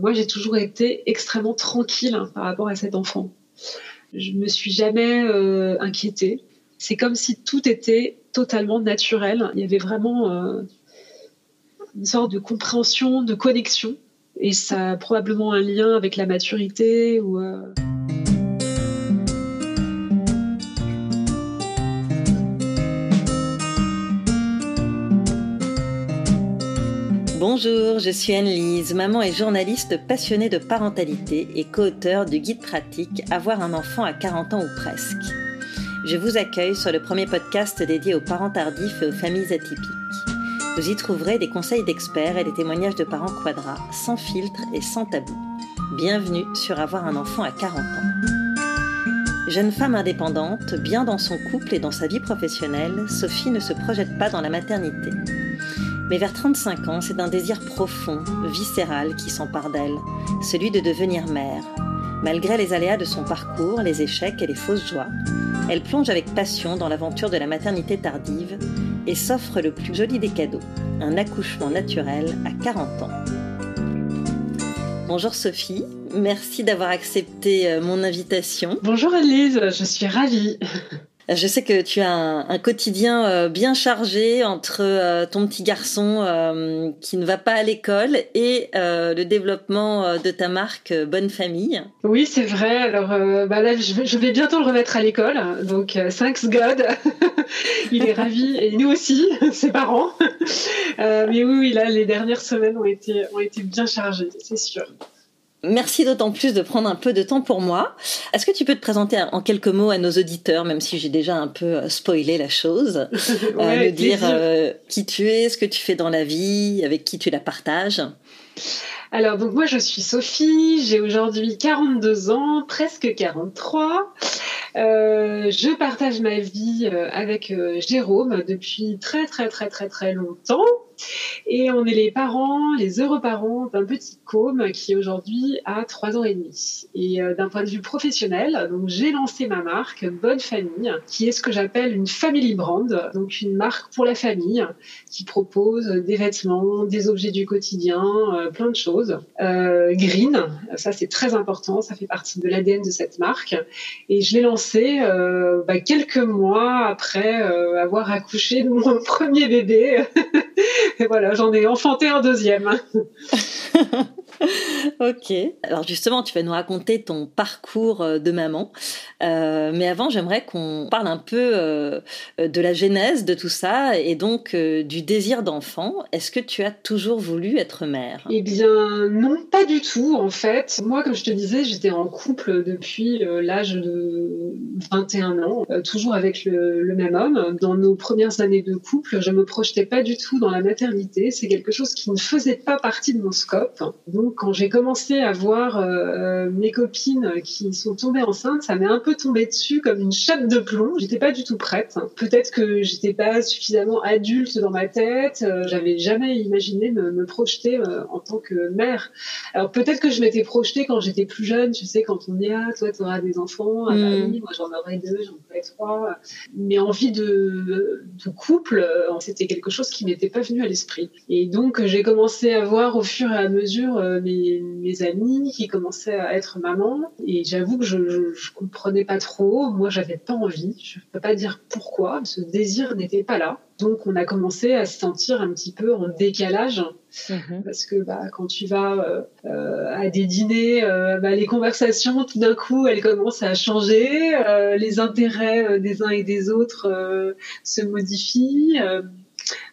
moi, j'ai toujours été extrêmement tranquille hein, par rapport à cet enfant. Je me suis jamais inquiétée. C'est comme si tout était totalement naturel. Il y avait vraiment une sorte de compréhension, de connexion. Et ça a probablement un lien avec la maturité ou. Euh, Bonjour, je suis Anne-Lise, maman et journaliste passionnée de parentalité et co-auteur du guide pratique Avoir un enfant à 40 ans ou presque. Je vous accueille sur le premier podcast dédié aux parents tardifs et aux familles atypiques. Vous y trouverez des conseils d'experts et des témoignages de parents quadras, sans filtre et sans tabou. Bienvenue sur Avoir un enfant à 40 ans. Jeune femme indépendante, bien dans son couple et dans sa vie professionnelle, Sophie ne se projette pas dans la maternité. Mais vers 35 ans, c'est un désir profond, viscéral qui s'empare d'elle, celui de devenir mère. Malgré les aléas de son parcours, les échecs et les fausses joies, elle plonge avec passion dans l'aventure de la maternité tardive et s'offre le plus joli des cadeaux, un accouchement naturel à 40 ans. Bonjour Sophie, merci d'avoir accepté euh, mon invitation. Bonjour Elise, je suis ravie. Je sais que tu as un, quotidien euh, bien chargé entre euh, ton petit garçon euh, qui ne va pas à l'école et le développement de ta marque Bonne Famille. Oui, c'est vrai. Alors bah là, je vais, bientôt le remettre à l'école. Donc, thanks God. Il est ravi et nous aussi, ses parents. mais oui, là, les dernières semaines ont été, ont été bien chargées, c'est sûr. Merci d'autant plus de prendre un peu de temps pour moi. Est-ce que tu peux te présenter en quelques mots à nos auditeurs, même si j'ai déjà un peu euh, spoilé la chose, euh, dire euh, qui tu es, ce que tu fais dans la vie, avec qui tu la partages? Alors, donc moi, je suis Sophie, j'ai aujourd'hui 42 ans, presque 43. Euh, je partage ma vie avec Jérôme depuis très, très, très, très, très longtemps. Et on est les parents, les heureux parents d'un petit côme qui aujourd'hui a trois ans et demi. Et euh, d'un point de vue professionnel, donc j'ai lancé ma marque Bonne Famille, qui est ce que j'appelle une family brand, donc une marque pour la famille qui propose des vêtements, des objets du quotidien, euh, plein de choses. Euh, green, ça c'est très important, ça fait partie de l'ADN de cette marque. Et je l'ai lancé euh, bah, quelques mois après avoir accouché de mon premier bébé. Et voilà, j'en ai enfanté un deuxième. ok. Alors justement, tu vas nous raconter ton parcours euh, de maman. Euh, mais avant, j'aimerais qu'on parle un peu euh, de la genèse de tout ça et donc du désir d'enfant. Est-ce que tu as toujours voulu être mère? Eh bien, non, pas du tout en fait. Moi, comme je te disais, j'étais en couple depuis l'âge de 21 ans, toujours avec le, même homme. Dans nos premières années de couple, je me projetais pas du tout dans la maternité. C'est quelque chose qui ne faisait pas partie de mon scope. Quand j'ai commencé à voir euh, euh, mes copines qui sont tombées enceintes, ça m'est un peu tombé dessus comme une chape de plomb. J'étais pas du tout prête. Peut-être que j'étais pas suffisamment adulte dans ma tête. Euh, j'avais jamais imaginé me, me projeter en tant que mère. Alors peut-être que je m'étais projetée quand j'étais plus jeune. Tu sais, quand on est ah, toi, tu auras des enfants. Ah, bah mm. oui, moi j'en aurai deux, j'en aurai trois. Mais envie de, de couple, c'était quelque chose qui m'était pas venu à l'esprit. Et donc j'ai commencé à voir au fur et à mesure mes, amis qui commençaient à être maman et j'avoue que je, je, comprenais pas trop. Moi, j'avais pas envie. Je peux pas dire pourquoi. Ce désir n'était pas là. Donc, on a commencé à se sentir un petit peu en décalage mhm. parce que bah, quand tu vas euh, à des dîners, euh, bah, les conversations, tout d'un coup, elles commencent à changer. Euh, les intérêts des uns et des autres se modifient.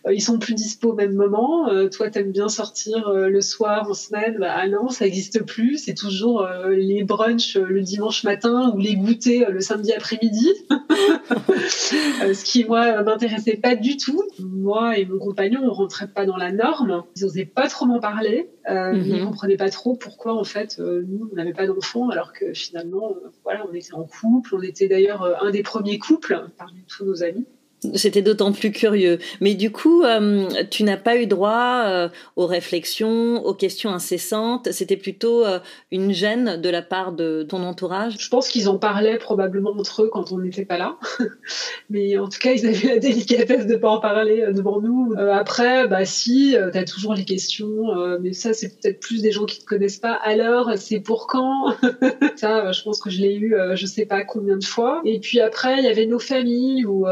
Euh, ils sont plus dispo au même moment. Euh, toi, t'aimes bien sortir euh, le soir en semaine? Bah ah non, ça n'existe plus. C'est toujours les brunchs le dimanche matin ou les goûters le samedi après-midi. Ce qui, moi, m'intéressait pas du tout. Moi et mon compagnon, on rentrait pas dans la norme. Ils osaient pas trop m'en parler. Euh, mm Ils comprenaient pas trop pourquoi, en fait, nous, on n'avait pas d'enfants, alors que finalement, voilà, on était en couple. On était d'ailleurs un des premiers couples parmi tous nos amis. C'était d'autant plus curieux. Mais du coup, euh, tu n'as pas eu droit euh, aux réflexions, aux questions incessantes. C'était plutôt euh, une gêne de la part de ton entourage? Je pense qu'ils en parlaient probablement entre eux quand on n'était pas là. Mais en tout cas, ils avaient la délicatesse de pas en parler devant nous. après, bah si, tu as toujours les questions. mais ça, c'est peut-être plus des gens qui te connaissent pas. Alors, c'est pour quand? Ça, je pense que je l'ai eu, je sais pas combien de fois. Et puis après, il y avait nos familles où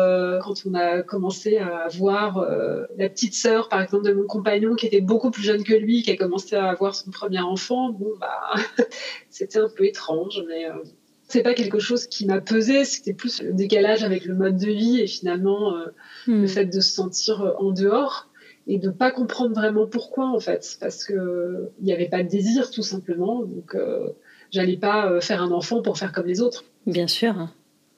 quand on a commencé à voir euh, la petite sœur, par exemple, de mon compagnon, qui était beaucoup plus jeune que lui, qui a commencé à avoir son premier enfant, bon, bah, c'était un peu étrange, mais euh, c'est pas quelque chose qui m'a pesé, c'était plus le décalage avec le mode de vie et finalement euh, hmm. le fait de se sentir en dehors et de pas comprendre vraiment pourquoi en fait, parce que il n'y avait pas de désir tout simplement, donc j'allais pas faire un enfant pour faire comme les autres. Bien sûr.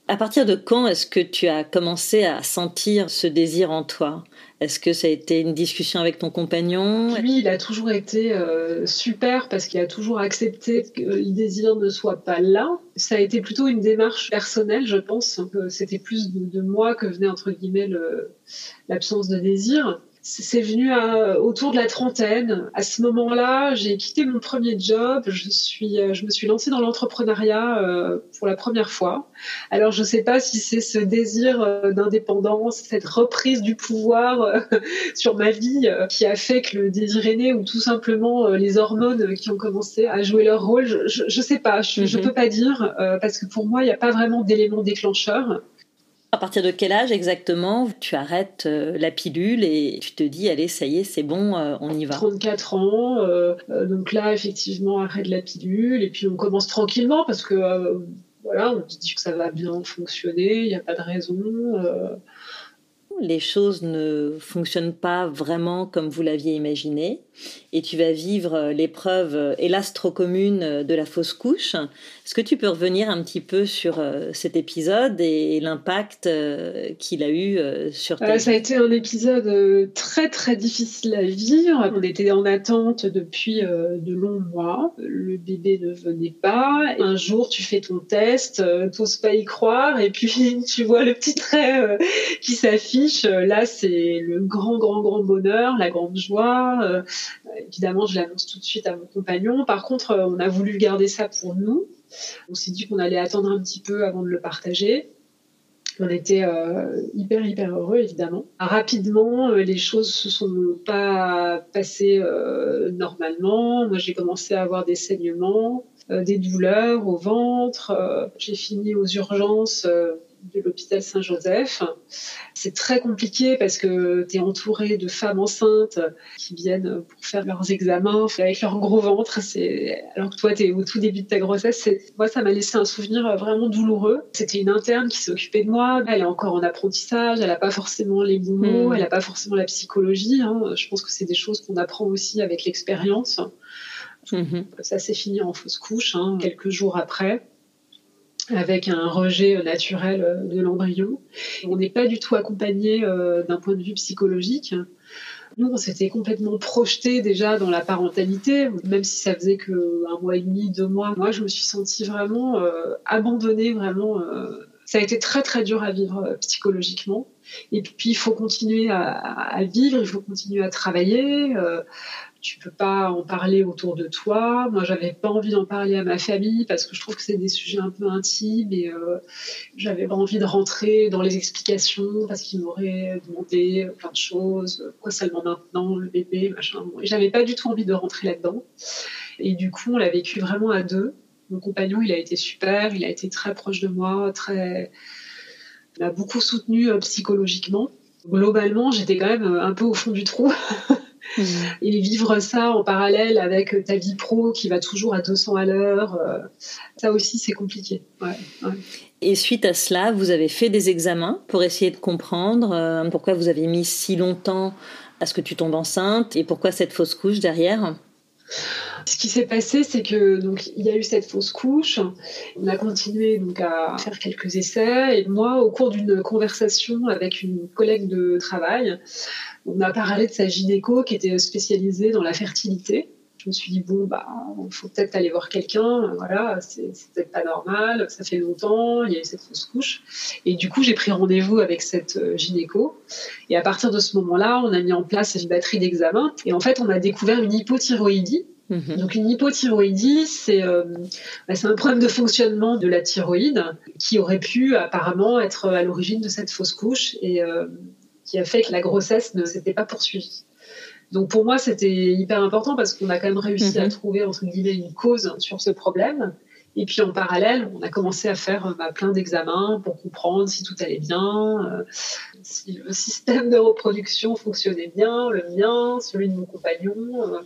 À partir de quand est-ce que tu as commencé à sentir ce désir en toi? Est-ce que ça a été une discussion avec ton compagnon? Lui, il a toujours été euh, super parce qu'il a toujours accepté que le désir ne soit pas là. Ça a été plutôt une démarche personnelle, je pense. C'était plus de, moi que venait entre guillemets l'absence de désir c'est venu à, autour de la trentaine. À ce moment-là, j'ai quitté mon premier job. Je suis, je me suis lancée dans l'entrepreneuriat euh, pour la première fois. Alors, je ne sais pas si c'est ce désir euh, d'indépendance, cette reprise du pouvoir euh, sur ma vie qui a fait que le désir est né, ou tout simplement les hormones qui ont commencé à jouer leur rôle. Je ne sais pas. Je, ne mhm. peux pas dire parce que pour moi, il n'y a pas vraiment d'élément déclencheur. À partir de quel âge exactement tu arrêtes euh, la pilule et tu te dis allez ça y est c'est bon euh, on y va? 34 ans euh, donc là effectivement arrête la pilule et puis on commence tranquillement parce que voilà on se dit que ça va bien fonctionner il n'y a pas de raison les choses ne fonctionnent pas vraiment comme vous l'aviez imaginé et tu vas vivre euh, l'épreuve, euh, hélas trop commune, euh, de la fausse couche. Est-ce que tu peux revenir un petit peu sur cet épisode et l'impact qu'il a eu sur ta vie Ça a été un épisode très très difficile à vivre. On était en attente depuis de longs mois. Le bébé ne venait pas. Un jour, tu fais ton test, t'oses pas y croire et puis tu vois le petit trait qui s'affiche. Là, c'est le grand grand grand bonheur, la grande joie évidemment, je l'annonce tout de suite à mon compagnon. Par contre, euh, on a voulu garder ça pour nous. On s'est dit qu'on allait attendre un petit peu avant de le partager. On était euh, hyper hyper heureux évidemment. Rapidement, euh, les choses se sont pas passées normalement. Moi, j'ai commencé à avoir des saignements, des douleurs au ventre. j'ai fini aux urgences de l'hôpital Saint-Joseph. C'est très compliqué parce que tu es entouré de femmes enceintes qui viennent pour faire leurs examens avec leur gros ventre. Alors que toi, tu es au tout début de ta grossesse. Moi, ça m'a laissé un souvenir vraiment douloureux. C'était une interne qui s'est occupée de moi. Elle est encore en apprentissage. Elle n'a pas forcément les bons mots. Hmm. Elle n'a pas forcément la psychologie. Hein. Je pense que c'est des choses qu'on apprend aussi avec l'expérience. Hmm. Ça s'est fini en fausse couche hein, quelques jours après avec un rejet naturel de l'embryon. On n'est pas du tout accompagné euh, d'un point de vue psychologique. Nous, on s'était complètement projeté déjà dans la parentalité, même si ça faisait que un mois et demi, deux mois. Moi, je me suis sentie vraiment euh, abandonnée, vraiment. Euh, ça a été très très dur à vivre psychologiquement. Et puis, il faut continuer à, vivre, il faut continuer à travailler tu peux pas en parler autour de toi. Moi, j'avais pas envie d'en parler à ma famille parce que je trouve que c'est des sujets un peu intimes et euh, j'avais pas envie de rentrer dans les explications parce qu'ils m'auraient demandé plein de choses. Pourquoi seulement maintenant le bébé, machin. Et j'avais pas du tout envie de rentrer là-dedans. Et du coup, on l'a vécu vraiment à deux. Mon compagnon, il a été super, il a été très proche de moi, très, il m'a beaucoup soutenu euh, psychologiquement. Globalement, j'étais quand même euh, un peu au fond du trou. Mmh. Et vivre ça en parallèle avec ta vie pro qui va toujours à 200 à l'heure, euh, ça aussi c'est compliqué. Et suite à cela, vous avez fait des examens pour essayer de comprendre euh, pourquoi vous avez mis si longtemps à ce que tu tombes enceinte et pourquoi cette fausse couche derrière? Ce qui s'est passé, c'est que il y a eu cette fausse couche. On a continué donc à faire quelques essais. Et moi, au cours d'une conversation avec une collègue de travail, on a parlé de sa gynéco qui était spécialisée dans la fertilité. Je me suis dit bon bah il faut peut-être aller voir quelqu'un voilà c'est peut-être pas normal ça fait longtemps il y a eu cette fausse couche et du coup j'ai pris rendez-vous avec cette euh, gynéco et à partir de ce moment-là on a mis en place une batterie d'examens et en fait on a découvert une hypothyroïdie mhm. donc une hypothyroïdie, c'est euh, bah, c'est un problème de fonctionnement de la thyroïde qui aurait pu apparemment être à l'origine de cette fausse couche et euh, qui a fait que la grossesse ne s'était pas poursuivie. Donc pour moi, c'était hyper important parce qu'on a quand même réussi à mhm. trouver entre guillemets une cause sur ce problème. Et puis en parallèle, on a commencé à faire bah, plein d'examens pour comprendre si tout allait bien, euh, si le système de reproduction fonctionnait bien, le mien, celui de mon compagnon, euh,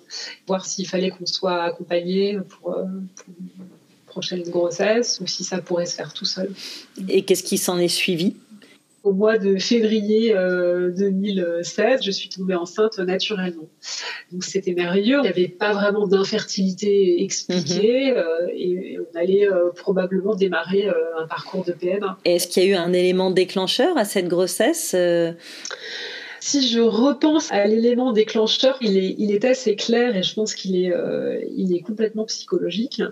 voir s'il fallait qu'on soit accompagné pour, euh, pour une prochaine grossesse ou si ça pourrait se faire tout seul. Et qu'est-ce qui s'en est suivi? Au mois de février 2016, euh, je suis tombée enceinte naturellement. Donc c'était merveilleux. Il n'y avait pas vraiment d'infertilité expliquée mhm. euh, et, on allait euh, probablement démarrer un parcours de PMA. Est-ce qu'il y a eu un élément déclencheur à cette grossesse si je repense à l'élément déclencheur, il est, il est assez clair et je pense qu'il est, il est complètement psychologique.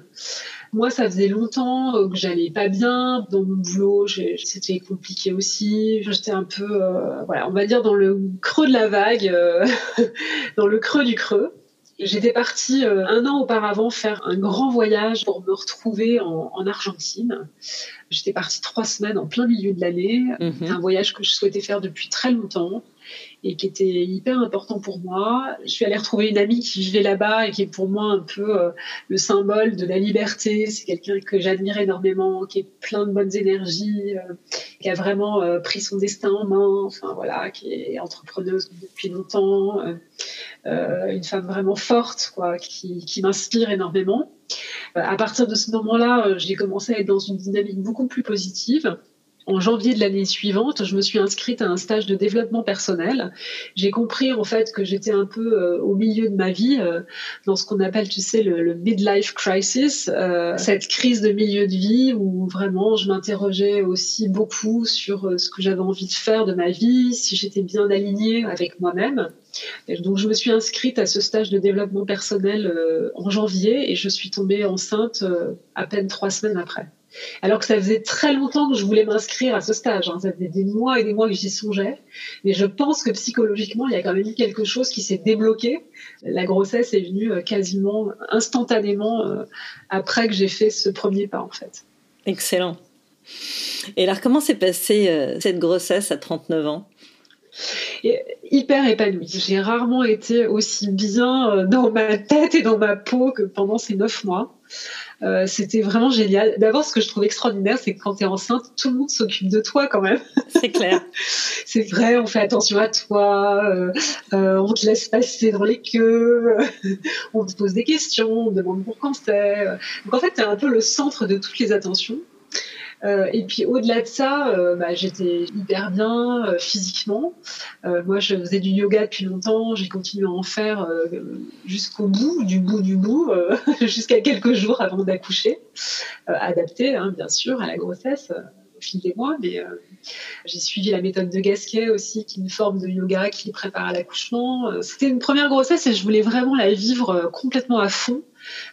Moi, ça faisait longtemps euh, que j'allais pas bien dans mon boulot. C'était compliqué aussi. J'étais un peu, euh, voilà, on va dire dans le creux de la vague, euh, dans le creux du creux. J'étais partie un an auparavant faire un grand voyage pour me retrouver en, en Argentine. J'étais partie trois semaines en plein milieu de l'année. Mhm. Un voyage que je souhaitais faire depuis très longtemps et qui était hyper important pour moi. Je suis allée retrouver une amie qui vivait là-bas et qui est pour moi un peu euh, le symbole de la liberté. C'est quelqu'un que j'admire énormément, qui est plein de bonnes énergies, euh, qui a vraiment euh, pris son destin en main, enfin voilà, qui est entrepreneuse depuis longtemps, une femme vraiment forte, quoi, qui, qui m'inspire énormément. À partir de ce moment-là, j'ai commencé à être dans une dynamique beaucoup plus positive en janvier de l'année suivante, je me suis inscrite à un stage de développement personnel. J'ai compris en fait que j'étais un peu euh, au milieu de ma vie, euh, dans ce qu'on appelle, tu sais, le, midlife crisis, euh, cette crise de milieu de vie où vraiment je m'interrogeais aussi beaucoup sur ce que j'avais envie de faire de ma vie, si j'étais bien alignée avec moi-même. donc je me suis inscrite à ce stage de développement personnel en janvier et je suis tombée enceinte à peine trois semaines après. Alors que ça faisait très longtemps que je voulais m'inscrire à ce stage. Hein. Ça faisait des mois et des mois que j'y songeais. Mais je pense que psychologiquement, il y a quand même quelque chose qui s'est débloqué. La grossesse est venue euh, quasiment instantanément euh, après que j'ai fait ce premier pas, en fait. Excellent. Et alors, comment s'est passée euh, cette grossesse à 39 ans? Hyper épanouie. J'ai rarement été aussi bien dans ma tête et dans ma peau que pendant ces neuf mois. Euh, c'était vraiment génial. D'abord, ce que je trouve extraordinaire, c'est que quand tu es enceinte, tout le monde s'occupe de toi quand même. C'est clair. c'est vrai, on fait attention à toi, euh, euh, on te laisse passer dans les queues, on te pose des questions, on te demande pour quand c'est. Donc en fait, tu es un peu le centre de toutes les attentions. Euh, et puis au-delà de ça, euh, bah, j'étais hyper bien euh, physiquement. moi, je faisais du yoga depuis longtemps. J'ai continué à en faire jusqu'au bout, du bout du bout, jusqu'à quelques jours avant d'accoucher, adapté hein, bien sûr à la grossesse au fil des mois, mais j'ai suivi la méthode de Gasquet aussi, qui est une forme de yoga qui prépare à l'accouchement. C'était une première grossesse et je voulais vraiment la vivre complètement à fond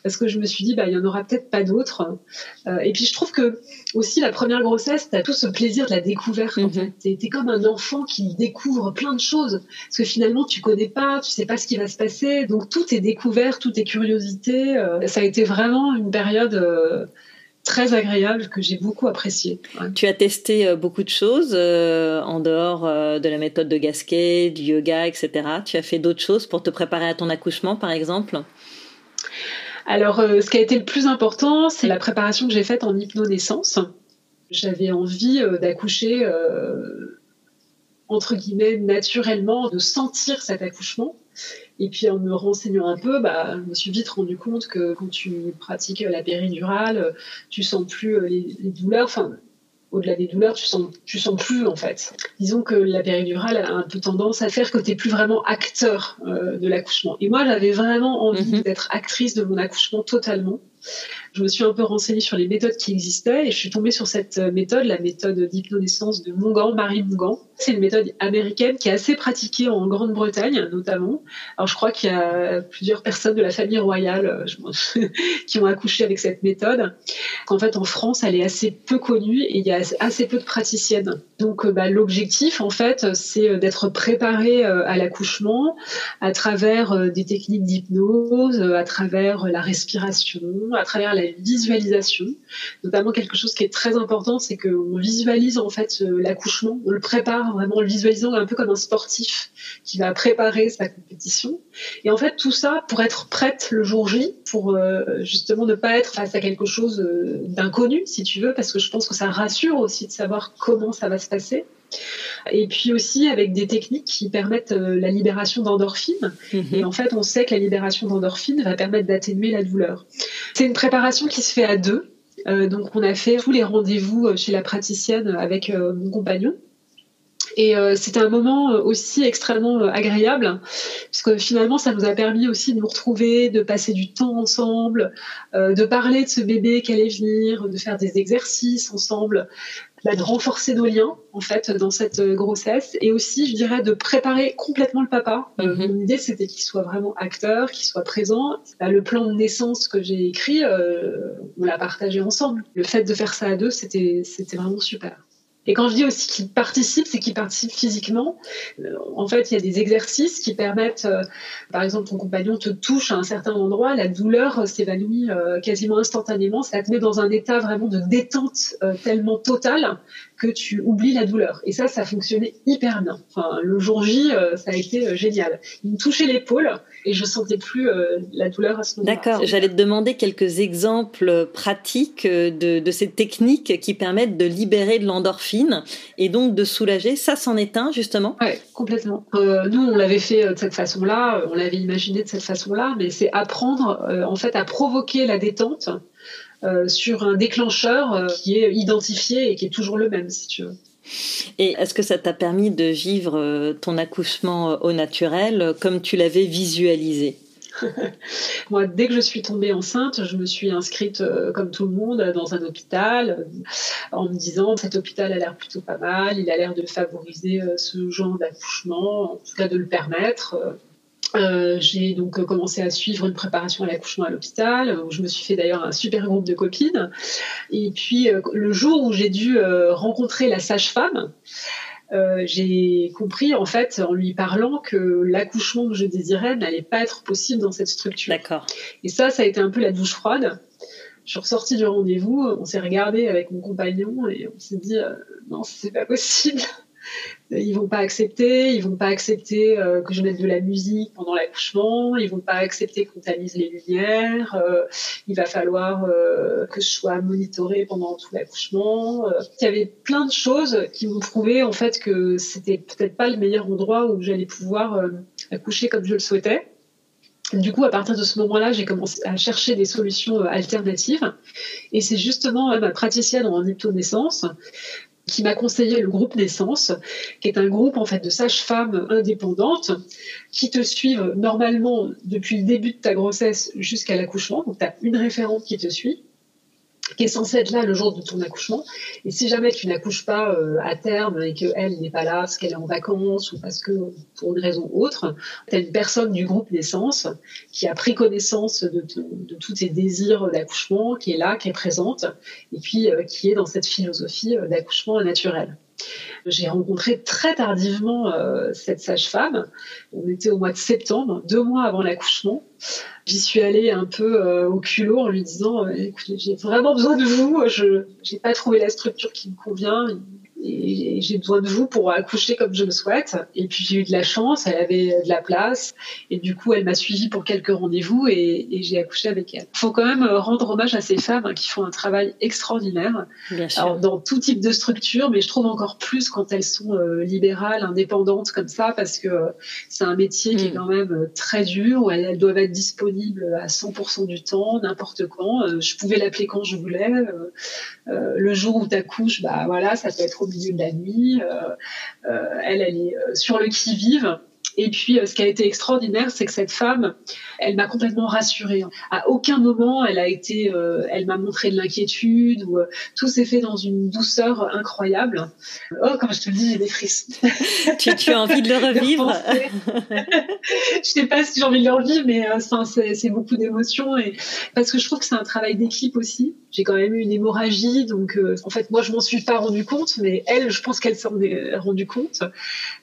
parce que je me suis dit, bah, il y en aura peut-être pas d'autres. Euh, et puis je trouve que aussi la première grossesse, tu as tout ce plaisir de la découverte. Mhm. Tu es, comme un enfant qui découvre plein de choses, parce que finalement tu connais pas, tu sais pas ce qui va se passer, donc tout est découvert, tout est curiosité. Euh, ça a été vraiment une période euh, très agréable que j'ai beaucoup appréciée. Tu as testé beaucoup de choses en dehors de la méthode de Gasquet, du yoga, etc. Tu as fait d'autres choses pour te préparer à ton accouchement, par exemple? Alors, euh, ce qui a été le plus important, c'est la préparation que j'ai faite en hypnonaissance. J'avais envie euh, d'accoucher, euh, entre guillemets, naturellement, de sentir cet accouchement. Et puis en me renseignant un peu, bah, je me suis vite rendu compte que quand tu pratiques la péridurale, tu sens plus les, les douleurs. Enfin, au-delà des douleurs, tu sens, tu sens plus en fait. Disons que la péridurale a un peu tendance à faire que tu n'es plus vraiment acteur euh, de l'accouchement. Et moi, j'avais vraiment envie mhm. d'être actrice de mon accouchement totalement. Je me suis un peu renseignée sur les méthodes qui existaient et je suis tombée sur cette méthode, la méthode d'hypnonaissance de Mongan, Marie Mongan. C'est une méthode américaine qui est assez pratiquée en Grande-Bretagne notamment. Alors je crois qu'il y a plusieurs personnes de la famille royale qui ont accouché avec cette méthode. En fait, en France, elle est assez peu connue et il y a assez peu de praticiennes. Donc bah, l'objectif, en fait, c'est d'être préparé à l'accouchement à travers des techniques d'hypnose, à travers la respiration, à travers la visualisation. Notamment quelque chose qui est très important, c'est qu'on visualise en fait euh, l'accouchement, on le prépare vraiment en le visualisant un peu comme un sportif qui va préparer sa compétition. Et en fait tout ça pour être prête le jour J, pour euh, justement ne pas être face à quelque chose euh, d'inconnu si tu veux, parce que je pense que ça rassure aussi de savoir comment ça va se passer. Et puis aussi avec des techniques qui permettent la libération d'endorphines. Mhm. Et en fait, on sait que la libération d'endorphines va permettre d'atténuer la douleur. C'est une préparation qui se fait à deux. Euh, donc on a fait tous les rendez-vous euh, chez la praticienne avec euh, mon compagnon. Et c'était un moment aussi extrêmement agréable, puisque finalement, ça nous a permis aussi de nous retrouver, de passer du temps ensemble, de parler de ce bébé qui allait venir, de faire des exercices ensemble. Bah, de renforcer nos liens en fait dans cette euh, grossesse et aussi je dirais de préparer complètement le papa. Mon idée c'était qu'il soit vraiment acteur, qu'il soit présent. Bah, le plan de naissance que j'ai écrit, euh, on l'a partagé ensemble. Le fait de faire ça à deux, c'était c'était vraiment super. Et quand je dis aussi qu'il participe, c'est qu'il participe physiquement. Euh, en fait, il y a des exercices qui permettent, euh, par exemple, ton compagnon te touche à un certain endroit, la douleur s'évanouit euh, quasiment instantanément. Ça te met dans un état vraiment de détente tellement totale que tu oublies la douleur. Et ça, ça fonctionnait hyper bien. Enfin, le jour J, ça a été génial. Il me touchait l'épaule et je sentais plus la douleur à ce moment-là. D'accord. J'allais te demander quelques exemples pratiques de, de ces techniques qui permettent de libérer de l'endorphine et donc de soulager. Ça, c'en est un, justement? Oui, complètement. Euh, nous, on l'avait fait euh, de cette façon-là, euh, on l'avait imaginé de cette façon-là, mais c'est apprendre en fait à provoquer la détente sur un déclencheur qui est identifié et qui est toujours le même, si tu veux. Et est-ce que ça t'a permis de vivre ton accouchement au naturel comme tu l'avais visualisé? Moi, dès que je suis tombée enceinte, je me suis inscrite euh, comme tout le monde dans un hôpital euh, en me disant cet hôpital a l'air plutôt pas mal, il a l'air de favoriser euh, ce genre d'accouchement, en tout cas de le permettre. J'ai donc commencé à suivre une préparation à l'accouchement à l'hôpital, où je me suis fait d'ailleurs un super groupe de copines. Et puis le jour où j'ai dû rencontrer la sage-femme, euh, j'ai compris en fait en lui parlant que l'accouchement que je désirais n'allait pas être possible dans cette structure. D'accord. Et ça, ça a été un peu la douche froide. Je suis ressortie du rendez-vous, on s'est regardé avec mon compagnon et on s'est dit euh, non, c'est pas possible ils vont pas accepter, ils vont pas accepter euh, que je mette de la musique pendant l'accouchement, ils vont pas accepter qu'on tamise les lumières, euh, il va falloir euh, que je sois monitorée pendant tout l'accouchement. Il y avait plein de choses qui m'ont prouvé en fait que c'était peut-être pas le meilleur endroit où j'allais pouvoir accoucher comme je le souhaitais. Du coup, à partir de ce moment-là, j'ai commencé à chercher des solutions alternatives. Et c'est justement ma praticienne en hypnonaissance qui m'a conseillé le groupe Naissance, qui est un groupe en fait de sages-femmes indépendantes qui te suivent normalement depuis le début de ta grossesse jusqu'à l'accouchement. Donc tu as une référente qui te suit qui est censée être là le jour de ton accouchement. Et si jamais tu n'accouches pas euh, à terme et qu'elle n'est pas là parce qu'elle est en vacances ou parce que pour une raison autre, tu as une personne du groupe naissance qui a pris connaissance de, tous tes désirs d'accouchement, qui est là, qui est présente, et puis euh, qui est dans cette philosophie euh, d'accouchement naturel. J'ai rencontré très tardivement euh, cette sage-femme. On était au mois de septembre, deux mois avant l'accouchement. J'y suis allée un peu euh, au culot en lui disant euh, j'ai vraiment besoin de vous. Je n'ai pas trouvé la structure qui me convient et j'ai besoin de vous pour accoucher comme je le souhaite. Et puis j'ai eu de la chance, elle avait de la place, et du coup elle m'a suivi pour quelques rendez-vous et, j'ai accouché avec elle. Il faut quand même rendre hommage à ces femmes qui font un travail extraordinaire, Alors, dans tout type de structure, mais je trouve encore plus quand elles sont euh, libérales, indépendantes comme ça, parce que c'est un métier qui est mm. quand même euh, très dur, où elles, doivent être disponibles à 100% du temps, n'importe quand. Euh, je pouvais l'appeler quand je voulais. Le jour où tu accouches, bah voilà, ça peut être au milieu de la nuit. Euh, euh, elle, elle est euh, sur le qui-vive. Et puis, ce qui a été extraordinaire, c'est que cette femme, elle m'a complètement rassurée. À aucun moment, elle a été, elle m'a montré de l'inquiétude ou tout s'est fait dans une douceur incroyable. Oh, comme je te le dis, j'ai des frissons. tu, tu as envie de le revivre Je sais pas si j'ai envie de le revivre, mais c'est beaucoup d'émotions et parce que je trouve que c'est un travail d'équipe aussi. J'ai quand même eu une hémorragie, donc en fait, moi, je m'en suis pas rendu compte, mais elle, je pense qu'elle s'en est rendue compte.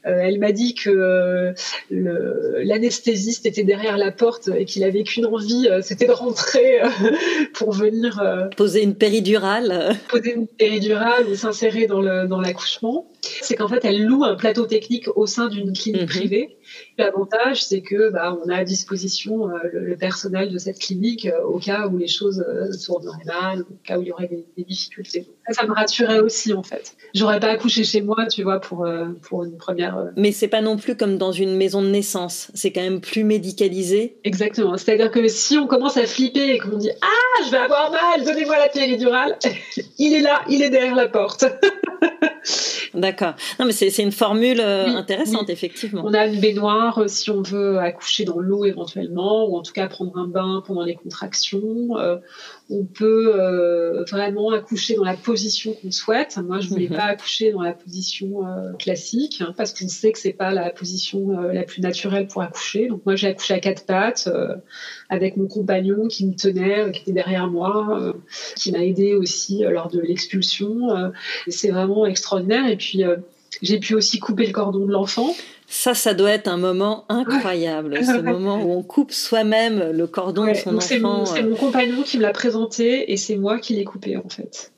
Euh, elle m'a dit que euh, l'anesthésiste était derrière la porte et qu'il avait qu'une envie, euh, c'était de rentrer pour venir poser une péridurale. Poser une péridurale ou s'insérer dans l'accouchement. C'est qu'en fait, elle loue un plateau technique au sein d'une clinique mhm. privée. L'avantage, c'est que bah, on a à disposition le, personnel de cette clinique au cas où les choses tourneraient mal, au cas où il y aurait des, des difficultés. Ça, ça, me rassurait aussi en fait. J'aurais pas accouché chez moi, tu vois, pour pour une première euh, Mais c'est pas non plus comme dans une maison de naissance. C'est quand même plus médicalisé. Exactement. C'est-à-dire que si on commence à flipper et qu'on dit Ah, je vais avoir mal, donnez-moi la péridurale, il est là, il est derrière la porte. D'accord. Non, mais c'est une formule euh, intéressante, effectivement. On a une baignoire euh, si on veut accoucher dans l'eau éventuellement, ou en tout cas prendre un bain pendant les contractions. Euh, on peut vraiment accoucher dans la position qu'on souhaite. Moi, je voulais mhm. pas accoucher dans la position classique hein, parce qu'on sait que c'est pas la position la plus naturelle pour accoucher. Donc moi, j'ai accouché à quatre pattes avec mon compagnon qui me tenait, qui était derrière moi, qui m'a aidé aussi lors de l'expulsion. c'est vraiment extraordinaire. Et puis, euh, j'ai pu aussi couper le cordon de l'enfant. Ça, ça doit être un moment incroyable, ce moment où on coupe soi-même le cordon de son enfant. C'est mon, compagnon qui me l'a présenté et c'est moi qui l'ai coupé en fait.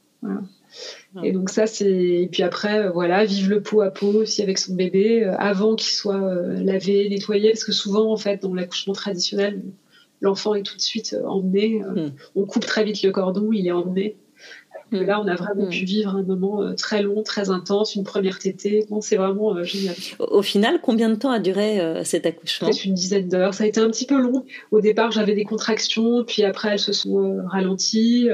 Et donc ça, c'est et puis après, euh, voilà, vive le pot à pot aussi avec son bébé euh, avant qu'il soit lavé, nettoyé, parce que souvent en fait dans l'accouchement traditionnel, l'enfant est tout de suite emmené. Hmm. On coupe très vite le cordon, il est emmené. Là, on a vraiment mm. pu vivre un moment euh, très long, très intense, une première tétée. Bon, c'est vraiment euh, génial. Au final, combien de temps a duré euh, cet accouchement? Peut-être une dizaine d'heures. Ça a été un petit peu long. Au départ, j'avais des contractions, puis après, elles se sont ralenties.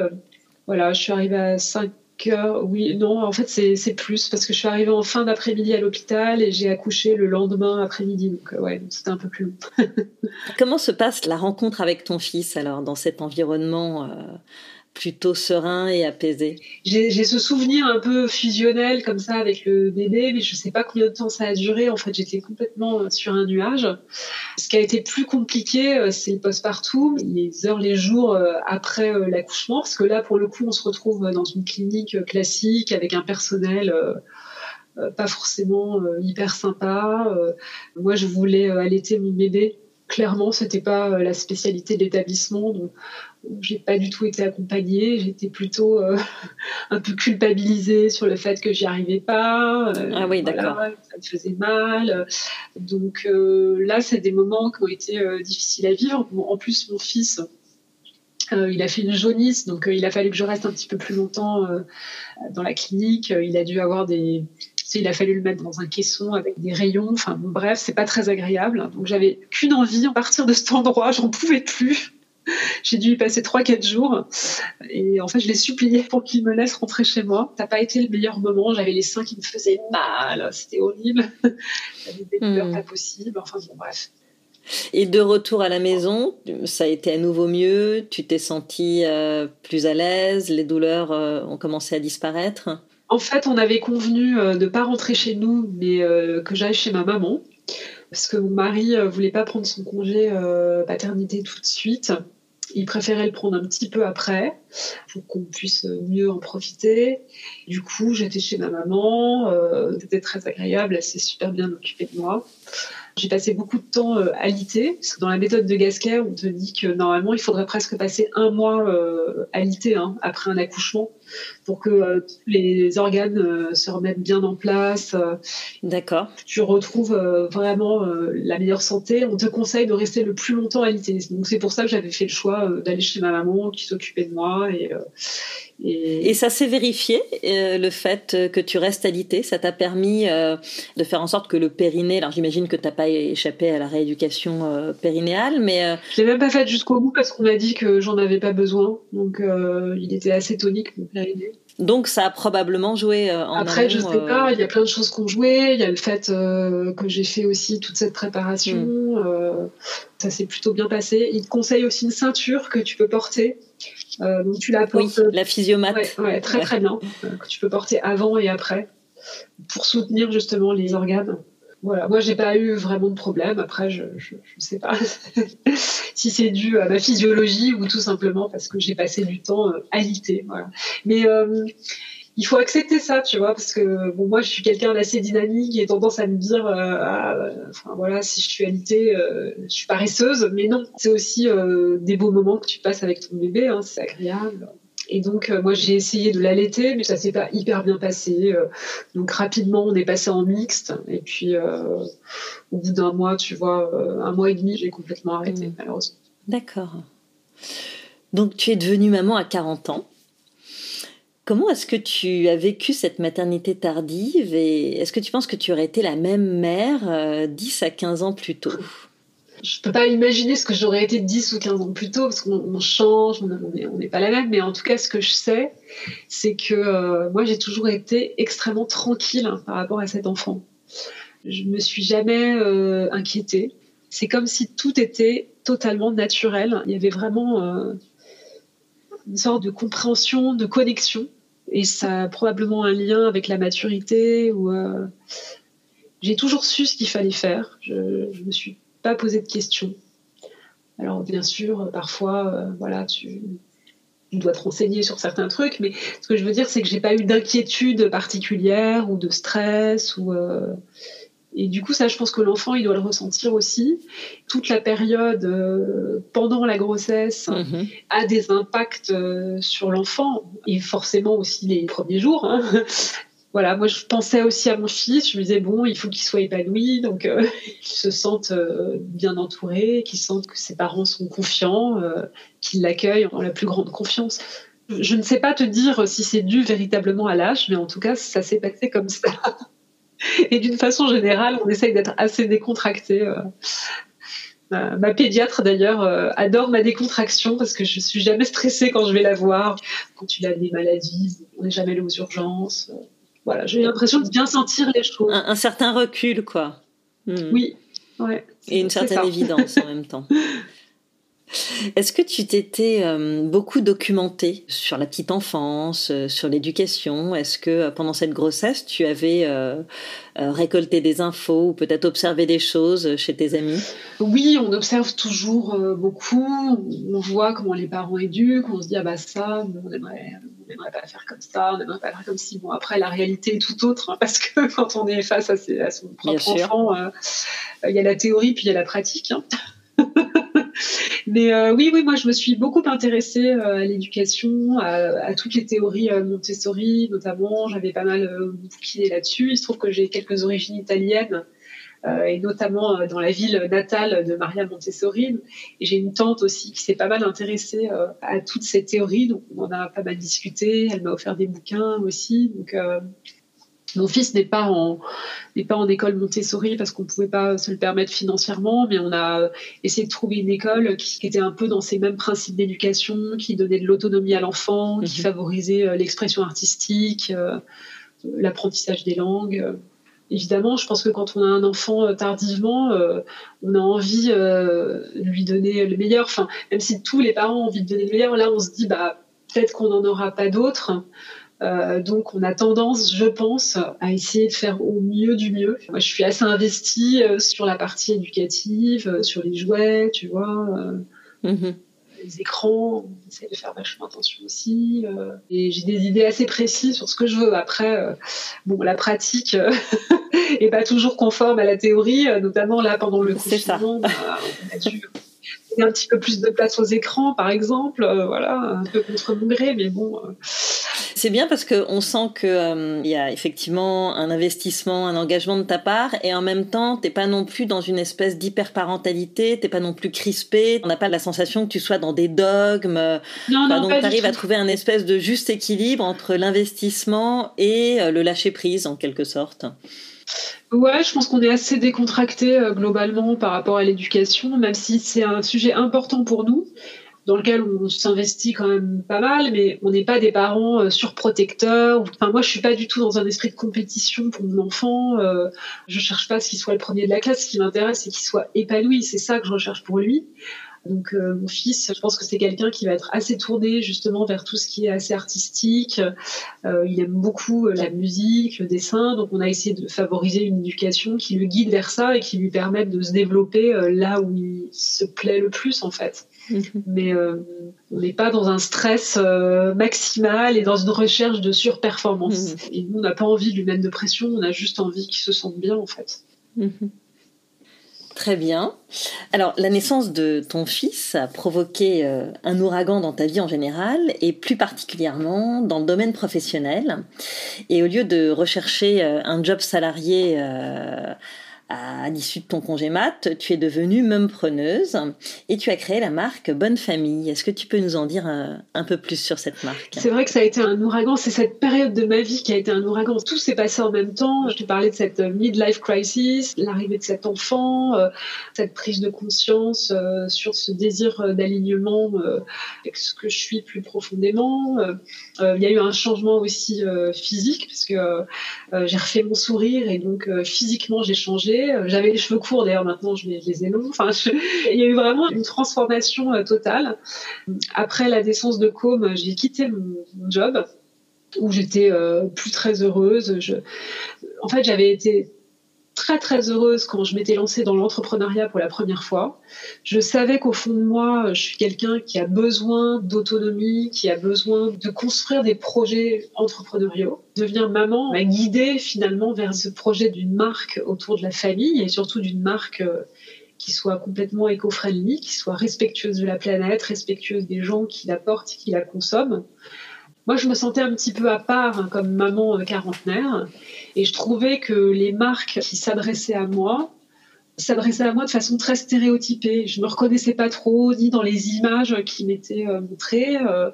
voilà, je suis arrivée à 5 heures. Oui, non, en fait, c'est plus parce que je suis arrivée en fin d'après-midi à l'hôpital et j'ai accouché le lendemain après-midi. Donc, ouais, c'était un peu plus long. Comment se passe la rencontre avec ton fils alors dans cet environnement plutôt serein et apaisé. J'ai ce souvenir un peu fusionnel comme ça avec le bébé, mais je sais pas combien de temps ça a duré. En fait, j'étais complètement euh, sur un nuage. Ce qui a été plus compliqué, euh, c'est le postpartum, les heures, les jours euh, après l'accouchement, parce que là, pour le coup, on se retrouve dans une clinique classique avec un personnel pas forcément hyper sympa. moi, je voulais allaiter mon bébé clairement, c'était pas la spécialité de l'établissement. Donc, j'ai pas du tout été accompagnée. J'étais plutôt euh, un peu culpabilisée sur le fait que j'y arrivais pas. Euh, ah oui, d'accord. Ça me faisait mal. Donc euh, là, c'est des moments qui ont été difficiles à vivre. en plus, mon fils, il a fait une jaunisse, donc il a fallu que je reste un petit peu plus longtemps dans la clinique. Il a dû avoir des, il a fallu le mettre dans un caisson avec des rayons. Enfin, bref, c'est pas très agréable. Donc, j'avais qu'une envie, en partir de cet endroit, j'en pouvais plus. J'ai dû y passer 3-4 jours. Et en fait, je l'ai supplié pour qu'il me laisse rentrer chez moi. Ça n'a pas été le meilleur moment. J'avais les seins qui me faisaient mal. C'était horrible. J'avais des douleurs hmm. pas possibles. Enfin, bon, bref. Et de retour à la maison, ça a été à nouveau mieux? Tu t'es sentie euh, plus à l'aise? Les douleurs euh, ont commencé à disparaître? En fait, on avait convenu euh, de ne pas rentrer chez nous, mais que j'aille chez ma maman parce que mon mari euh, voulait pas prendre son congé euh, paternité tout de suite. Il préférait le prendre un petit peu après pour qu'on puisse mieux en profiter. Du coup, j'étais chez ma maman. Euh, c'était très agréable. Elle s'est super bien occupée de moi. J'ai passé beaucoup de temps euh, alité, parce que dans la méthode de Gasquet, on te dit que normalement, il faudrait presque passer un mois euh, alité hein, après un accouchement pour que euh, tous les organes euh, se remettent bien en place. D'accord. Tu retrouves vraiment la meilleure santé. On te conseille de rester le plus longtemps alité. Donc c'est pour ça que j'avais fait le choix d'aller chez ma maman qui s'occupait de moi et, et, ça s'est vérifié, euh, le fait que tu restes alité, ça t'a permis euh, de faire en sorte que le périnée, alors j'imagine que tu n'as pas échappé à la rééducation euh, périnéale, mais... Je l'ai même pas faite jusqu'au bout parce qu'on m'a dit que j'en avais pas besoin, donc il était assez tonique Donc ça a probablement joué en Après, je sais pas, il y a plein de choses qui ont joué. Il y a le fait que j'ai fait aussi toute cette préparation. Hmm. ça s'est plutôt bien passé. Il te conseille aussi une ceinture que tu peux porter. donc tu la portes. Oui, la physiomate. Ouais, très très bien. que tu peux porter avant et après pour soutenir justement les organes. Voilà, moi j'ai pas eu vraiment de problème. Après, je, je, sais pas si c'est dû à ma physiologie ou tout simplement parce que j'ai passé du temps euh, alité. Voilà. Mais euh, il faut accepter ça, tu vois, parce que bon, moi je suis quelqu'un d'assez dynamique et tendance à me dire, euh, ah, enfin voilà, si je suis alité, je suis paresseuse. Mais non, c'est aussi des beaux moments que tu passes avec ton bébé. Hein, c'est agréable. Et donc, euh, moi, j'ai essayé de l'allaiter, mais ça s'est pas hyper bien passé. Euh, donc, rapidement, on est passé en mixte. Et puis, euh, au bout d'un mois, tu vois, un mois et demi, j'ai complètement arrêté, mmh. malheureusement. D'accord. Donc, tu es devenue maman à 40 ans. Comment est-ce que tu as vécu cette maternité tardive et est-ce que tu penses que tu aurais été la même mère 10 à 15 ans plus tôt? Je peux pas imaginer ce que j'aurais été 10 ou 15 ans plus tôt parce qu'on change, on n'est pas la même. Mais en tout cas, ce que je sais, c'est que euh, moi, j'ai toujours été extrêmement tranquille hein, par rapport à cet enfant. Je me suis jamais euh, inquiétée. C'est comme si tout était totalement naturel. Il y avait vraiment euh, une sorte de compréhension, de connexion. Et ça a probablement un lien avec la maturité. Ou j'ai toujours su ce qu'il fallait faire. Je, je me suis pas poser de questions. Alors bien sûr, parfois, euh, voilà, tu, dois te renseigner sur certains trucs, mais ce que je veux dire, c'est que j'ai pas eu d'inquiétude particulière ou de stress ou euh, et du coup, ça, je pense que l'enfant, il doit le ressentir aussi. Toute la période euh, pendant la grossesse mhm. a des impacts sur l'enfant et forcément aussi les premiers jours. Hein voilà, moi je pensais aussi à mon fils, je me disais bon, il faut qu'il soit épanoui, donc euh, qu'il se sente euh, bien entouré, qu'il sente que ses parents sont confiants, euh, qu'il l'accueillent en la plus grande confiance. Je ne sais pas te dire si c'est dû véritablement à l'âge, mais en tout cas, ça s'est passé comme ça. Et d'une façon générale, on essaye d'être assez décontracté. Ma, pédiatre d'ailleurs adore ma décontraction parce que je suis jamais stressée quand je vais la voir. Quand il a des maladies, on n'est jamais allé aux urgences voilà, j'ai l'impression de bien sentir les choses. Un, certain recul, quoi. Hmm. Oui, ouais. Et une certaine évidence en même temps. Est-ce que tu t'étais euh, beaucoup documenté sur la petite enfance, euh, sur l'éducation? Est-ce que euh, pendant cette grossesse, tu avais récolté des infos ou peut-être observé des choses chez tes amis? Oui, on observe toujours beaucoup. On voit comment les parents éduquent. On se dit ah bah ça, on aimerait, n'aimerait pas faire comme ça, on n'aimerait pas faire comme si. Bon après la réalité est tout autre hein, parce que quand on est face à, son propre enfant, il y a la théorie puis il y a la pratique. Hein. Mais euh, oui, oui, moi je me suis beaucoup intéressée euh, à l'éducation, à, toutes les théories euh, Montessori notamment. J'avais pas mal bouquiné là-dessus. Il se trouve que j'ai quelques origines italiennes. et notamment dans la ville natale de Maria Montessori. Et j'ai une tante aussi qui s'est pas mal intéressée à toutes ces théories, donc on en a pas mal discuté. Elle m'a offert des bouquins aussi. Donc mon fils n'est pas en n'est pas en école Montessori parce qu'on pouvait pas se le permettre financièrement, mais on a essayé de trouver une école qui, était un peu dans ces mêmes principes d'éducation, qui donnait de l'autonomie à l'enfant, qui mhm. favorisait euh, l'expression artistique, euh, l'apprentissage des langues. Évidemment, je pense que quand on a un enfant euh, tardivement, on a envie de lui donner le meilleur. Enfin, même si tous les parents ont envie de donner le meilleur, là, on se dit bah peut-être qu'on n'en aura pas d'autres. Euh, donc on a tendance, je pense, à essayer de faire au mieux du mieux. Moi, je suis assez investie euh, sur la partie éducative, euh, sur les jouets, tu vois. Mhm. Les écrans, on essaie de faire vachement attention aussi. et j'ai des idées assez précises sur ce que je veux. Après, bon, la pratique est pas toujours conforme à la théorie, notamment là pendant le confinement. Bah, on a dû un petit peu plus de place aux écrans, par exemple, voilà, un peu contre mon gré, mais bon. C'est bien parce qu'on sent qu'il euh, y a effectivement un investissement, un engagement de ta part, et en même temps, t'es pas non plus dans une espèce d'hyper-parentalité, t'es pas non plus crispé, on n'a pas la sensation que tu sois dans des dogmes. Non, non, donc, tu arrives à trouver un espèce de juste équilibre entre l'investissement et euh, le lâcher-prise, en quelque sorte. Ouais, je pense qu'on est assez décontracté euh, globalement par rapport à l'éducation, même si c'est un sujet important pour nous. Dans lequel on s'investit quand même pas mal, mais on n'est pas des parents surprotecteurs. Enfin, moi, je suis pas du tout dans un esprit de compétition pour mon enfant. je cherche pas ce qu'il soit le premier de la classe. Ce qui m'intéresse, c'est qu'il soit épanoui. C'est ça que je recherche pour lui. Donc euh, mon fils, je pense que c'est quelqu'un qui va être assez tourné justement vers tout ce qui est assez artistique. Euh, il aime beaucoup euh, la musique, le dessin, donc on a essayé de favoriser une éducation qui le guide vers ça et qui lui permette de se développer là où il se plaît le plus en fait. Mais on n'est pas dans un stress maximal et dans une recherche de surperformance. Mhm. Et nous, on n'a pas envie de lui mettre de pression, on a juste envie qu'il se sente bien en fait. Mhm. Très bien. Alors, la naissance de ton fils a provoqué euh, un ouragan dans ta vie en général et plus particulièrement dans le domaine professionnel. Et au lieu de rechercher euh, un job salarié euh, à l'issue de ton congé mat, tu es devenue preneuse et tu as créé la marque Bonne Famille. Est-ce que tu peux nous en dire un, peu plus sur cette marque? C'est vrai que ça a été un ouragan. C'est cette période de ma vie qui a été un ouragan. Tout s'est passé en même temps. Je te parlais de cette midlife crisis, l'arrivée de cet enfant, euh, cette prise de conscience euh, sur ce désir d'alignement euh, avec ce que je suis plus profondément. Il y a eu un changement aussi physique parce que j'ai refait mon sourire et donc physiquement j'ai changé. Euh, j'avais les cheveux courts, d'ailleurs maintenant je les, ai longs. Enfin, il y a eu vraiment une transformation euh, totale. Après la naissance de Com, j'ai quitté mon, job où j'étais euh, plus très heureuse. En fait, j'avais été très très heureuse quand je m'étais lancée dans l'entrepreneuriat pour la première fois. Je savais qu'au fond de moi, je suis quelqu'un qui a besoin d'autonomie, qui a besoin de construire des projets entrepreneuriaux. Devenir maman m'a guidée finalement vers ce projet d'une marque autour de la famille et surtout d'une marque euh, qui soit complètement éco-friendly, qui soit respectueuse de la planète, respectueuse des gens qui la portent et qui la consomment. Moi, je me sentais un petit peu à part hein, comme maman euh, quarantenaire et je trouvais que les marques qui s'adressaient à moi s'adressaient à moi de façon très stéréotypée. Je me reconnaissais pas trop ni dans les images qui m'étaient euh, montrées, euh,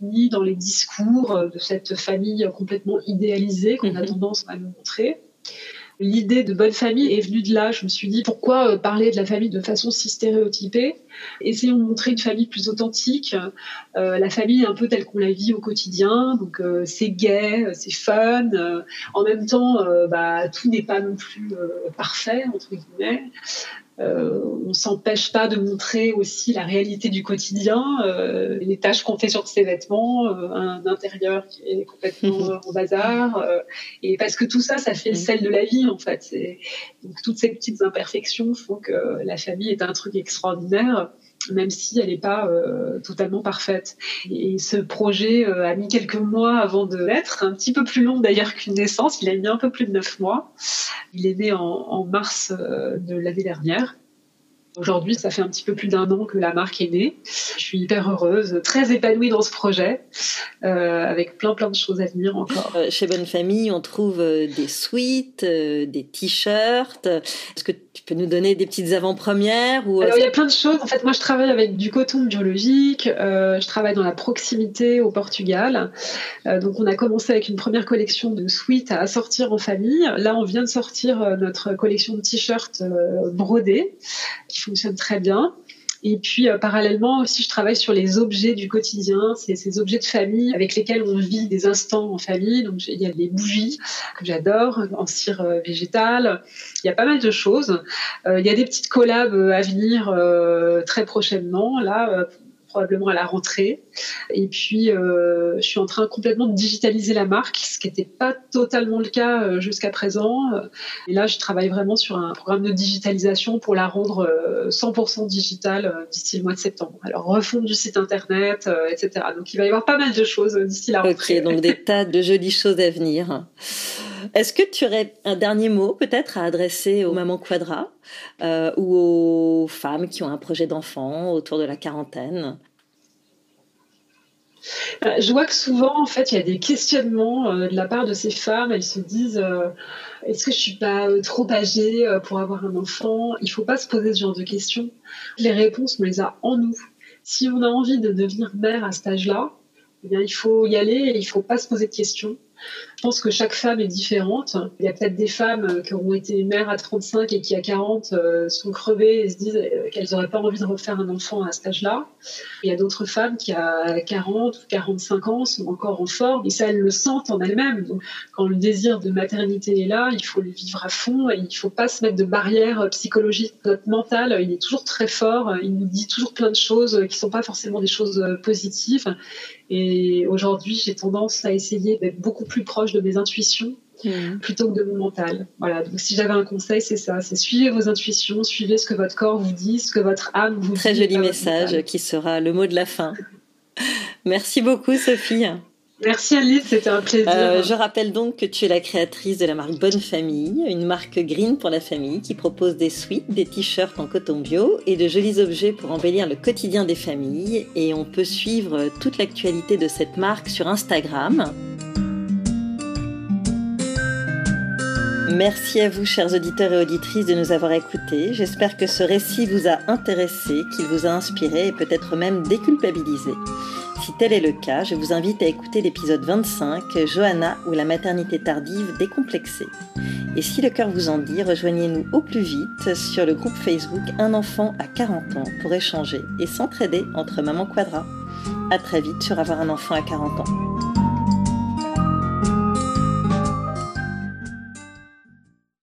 ni dans les discours de cette famille complètement idéalisée qu'on a mhm. tendance à nous montrer. L'idée de bonne famille est venue de là. Je me suis dit pourquoi euh, parler de la famille de façon si stéréotypée? Essayons de montrer une famille plus authentique, euh, la famille un peu telle qu'on la vit au quotidien. Donc euh, c'est gai, c'est fun. en même temps, bah, tout n'est pas non plus parfait entre guillemets. Euh, on s'empêche pas de montrer aussi la réalité du quotidien, euh, les tâches qu'on fait sur ses vêtements, euh, un intérieur qui est complètement en bazar, et parce que tout ça, ça fait le sel de la vie en fait. Donc toutes ces petites imperfections font que la famille est un truc extraordinaire même si elle n'est pas euh, totalement parfaite. Et ce projet euh, a mis quelques mois avant de l'être, un petit peu plus long d'ailleurs qu'une naissance, il a mis un peu plus de neuf mois. Il est né en mars euh, de l'année dernière. Aujourd'hui, ça fait un petit peu plus d'un an que la marque est née. Je suis hyper heureuse, très épanouie dans ce projet, euh, avec plein plein de choses à venir encore. Euh, chez Bonne Famille, on trouve euh, des suites, des t-shirts. Est-ce que tu peux nous donner des petites avant-premières ou... Alors, il y a plein de choses. En fait, moi, je travaille avec du coton biologique. je travaille dans la proximité au Portugal. donc, on a commencé avec une première collection de suites à sortir en famille. Là, on vient de sortir notre collection de t-shirts brodés qui fonctionne très bien. Et puis euh, parallèlement aussi, je travaille sur les objets du quotidien, c'est ces objets de famille avec lesquels on vit des instants en famille. Donc il y a des bougies que j'adore en cire euh, végétale. Il y a pas mal de choses. Euh, il y a des petites collabs à venir très prochainement. Là, probablement à la rentrée. Et puis, euh, je suis en train complètement de digitaliser la marque, ce qui n'était pas totalement le cas euh, jusqu'à présent. Et là, je travaille vraiment sur un programme de digitalisation pour la rendre 100% euh, digitale d'ici le mois de septembre. Alors, refonte du site internet, etc. Donc, il va y avoir pas mal de choses d'ici la rentrée. Ok, donc des tas de jolies choses à venir. Est-ce que tu aurais un dernier mot peut-être à adresser aux mamans quadra ou aux femmes qui ont un projet d'enfant autour de la quarantaine? Euh, je vois que souvent, en fait, il y a des questionnements euh, de la part de ces femmes. Elles se disent euh, est-ce que je suis pas trop âgée pour avoir un enfant? Il faut pas se poser ce genre de questions. Les réponses, on les a en nous. Si on a envie de devenir mère à cet âge-là, eh bien, il faut y aller et il faut pas se poser de questions. Je pense que chaque femme est différente. Il y a peut-être des femmes qui ont été mères à 35 et qui à 40 euh, sont crevées et se disent euh, qu'elles n'auraient pas envie de refaire un enfant à cet âge-là. Il y a d'autres femmes qui à 40 ou 45 ans sont encore en forme et ça elles le sentent en elles-mêmes. Quand le désir de maternité est là, il faut le vivre à fond et il ne faut pas se mettre de barrières psychologiques. Notre mental, il est toujours très fort, il nous dit toujours plein de choses qui sont pas forcément des choses positives et aujourd'hui, j'ai tendance à essayer d'être beaucoup plus proche de mes intuitions mmh. plutôt que de mon mental. Voilà. Donc, si j'avais un conseil, c'est ça. C'est suivez vos intuitions, suivez ce que votre corps vous dit, ce que votre âme vous Très dit. Très joli message qui sera le mot de la fin. Merci beaucoup, Sophie. Merci Alice, c'était un plaisir. Euh, je rappelle donc que tu es la créatrice de la marque Bonne Famille, une marque green pour la famille qui propose des suites, des t-shirts en coton bio et de jolis objets pour embellir le quotidien des familles. Et on peut suivre toute l'actualité de cette marque sur Instagram. Merci à vous, chers auditeurs et auditrices, de nous avoir écoutés. J'espère que ce récit vous a intéressé, qu'il vous a inspiré et peut-être même déculpabilisé. Si tel est le cas, je vous invite à écouter l'épisode 25, Johanna ou la maternité tardive décomplexée. Et si le cœur vous en dit, rejoignez-nous au plus vite sur le groupe Facebook Un enfant à 40 ans pour échanger et s'entraider entre mamans quadra. À très vite sur Avoir un enfant à 40 ans.